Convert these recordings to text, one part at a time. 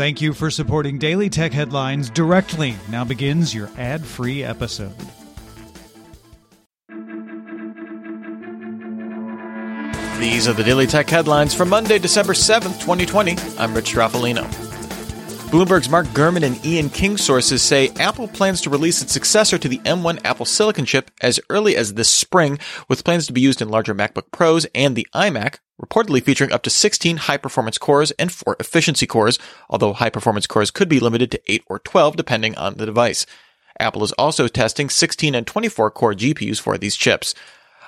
Thank you for supporting Daily Tech Headlines directly. Now begins your ad free episode. These are the Daily Tech headlines for Monday, December 7th, 2020. I'm Rich Stroffolino. Bloomberg's Mark Gurman and Ian King sources say Apple plans to release its successor to the M1 Apple Silicon chip as early as this spring, with plans to be used in larger MacBook Pros and the iMac, reportedly featuring up to 16 high performance cores and 4 efficiency cores, although high performance cores could be limited to 8 or 12 depending on the device. Apple is also testing 16 and 24 core GPUs for these chips.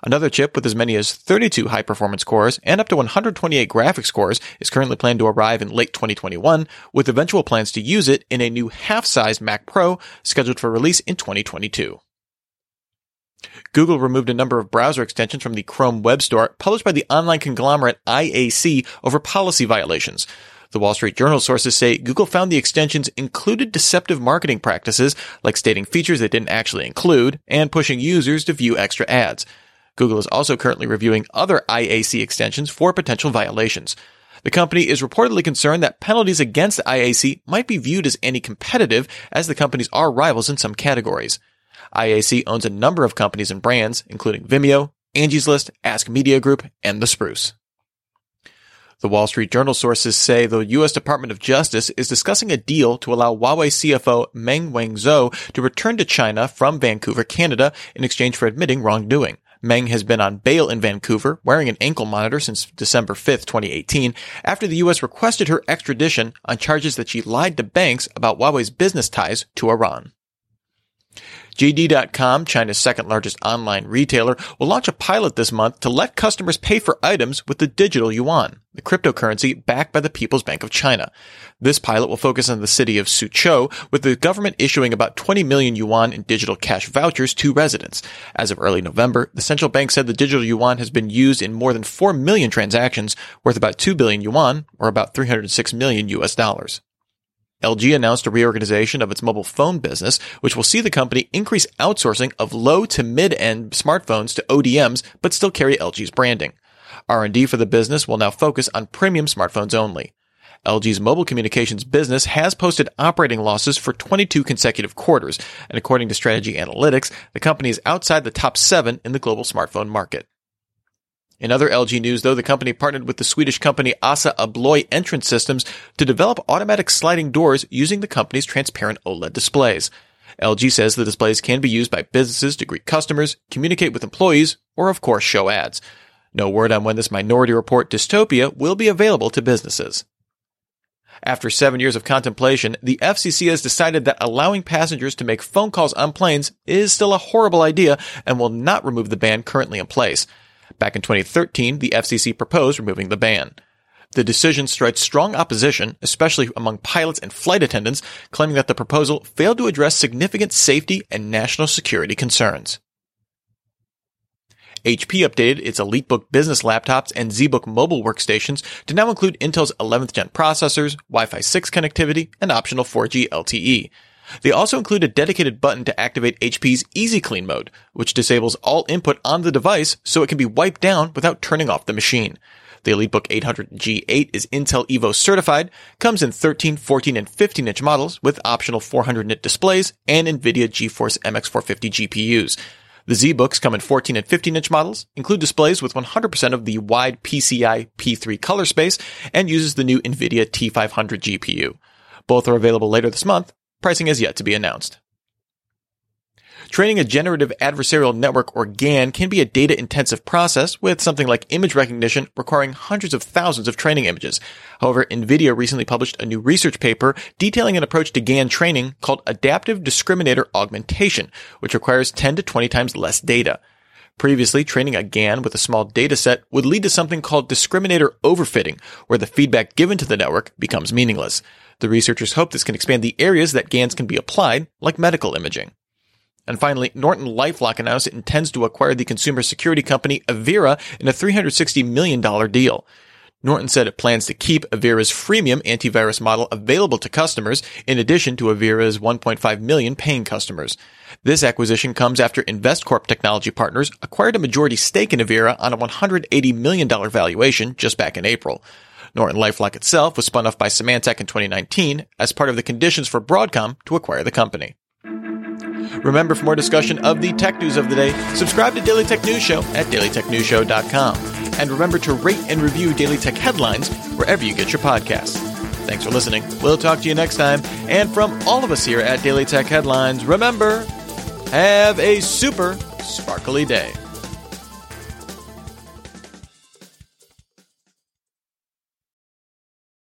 Another chip with as many as 32 high performance cores and up to 128 graphics cores is currently planned to arrive in late 2021, with eventual plans to use it in a new half size Mac Pro scheduled for release in 2022. Google removed a number of browser extensions from the Chrome Web Store published by the online conglomerate IAC over policy violations. The Wall Street Journal sources say Google found the extensions included deceptive marketing practices, like stating features they didn't actually include, and pushing users to view extra ads. Google is also currently reviewing other IAC extensions for potential violations. The company is reportedly concerned that penalties against IAC might be viewed as anti-competitive as the companies are rivals in some categories. IAC owns a number of companies and brands, including Vimeo, Angie's List, Ask Media Group, and The Spruce. The Wall Street Journal sources say the U.S. Department of Justice is discussing a deal to allow Huawei CFO Meng Wanzhou to return to China from Vancouver, Canada, in exchange for admitting wrongdoing. Meng has been on bail in Vancouver, wearing an ankle monitor since December 5, 2018, after the U.S. requested her extradition on charges that she lied to banks about Huawei's business ties to Iran. JD.com, China's second largest online retailer, will launch a pilot this month to let customers pay for items with the digital yuan, the cryptocurrency backed by the People's Bank of China. This pilot will focus on the city of Suzhou, with the government issuing about 20 million yuan in digital cash vouchers to residents. As of early November, the central bank said the digital yuan has been used in more than 4 million transactions, worth about 2 billion yuan, or about 306 million US dollars. LG announced a reorganization of its mobile phone business, which will see the company increase outsourcing of low to mid-end smartphones to ODMs, but still carry LG's branding. R&D for the business will now focus on premium smartphones only. LG's mobile communications business has posted operating losses for 22 consecutive quarters, and according to Strategy Analytics, the company is outside the top seven in the global smartphone market. In other LG news, though, the company partnered with the Swedish company Assa Abloy Entrance Systems to develop automatic sliding doors using the company's transparent OLED displays. LG says the displays can be used by businesses to greet customers, communicate with employees, or of course show ads. No word on when this Minority Report dystopia will be available to businesses. After seven years of contemplation, the FCC has decided that allowing passengers to make phone calls on planes is still a horrible idea and will not remove the ban currently in place. Back in 2013, the FCC proposed removing the ban. The decision strikes strong opposition, especially among pilots and flight attendants, claiming that the proposal failed to address significant safety and national security concerns. HP updated its EliteBook business laptops and ZBook mobile workstations to now include Intel's 11th gen processors, Wi-Fi 6 connectivity, and optional 4G LTE. They also include a dedicated button to activate HP's Easy Clean mode, which disables all input on the device so it can be wiped down without turning off the machine. The EliteBook 800G8 is Intel Evo certified, comes in 13, 14, and 15 inch models with optional 400 nit displays and NVIDIA GeForce MX450 GPUs. The ZBooks come in 14 and 15 inch models, include displays with 100% of the wide DCI P3 color space, and uses the new NVIDIA T500 GPU. Both are available later this month, Pricing is yet to be announced. Training a generative adversarial network or GAN can be a data intensive process with something like image recognition requiring hundreds of thousands of training images. However, NVIDIA recently published a new research paper detailing an approach to GAN training called adaptive discriminator augmentation, which requires 10 to 20 times less data. Previously, training a GAN with a small data set would lead to something called discriminator overfitting, where the feedback given to the network becomes meaningless. The researchers hope this can expand the areas that GANs can be applied, like medical imaging. And finally, Norton LifeLock announced it intends to acquire the consumer security company Avira in a $360 million deal. Norton said it plans to keep Avira's freemium antivirus model available to customers, in addition to Avira's 1.5 million paying customers. This acquisition comes after InvestCorp Technology Partners acquired a majority stake in Avira on a $180 million valuation just back in April. Norton LifeLock itself was spun off by Symantec in 2019 as part of the conditions for Broadcom to acquire the company. Remember, for more discussion of the tech news of the day, subscribe to Daily Tech News Show at dailytechnewsshow.com. And remember to rate and review Daily Tech headlines wherever you get your podcasts. Thanks for listening. We'll talk to you next time. And from all of us here at Daily Tech Headlines, remember, have a super sparkly day.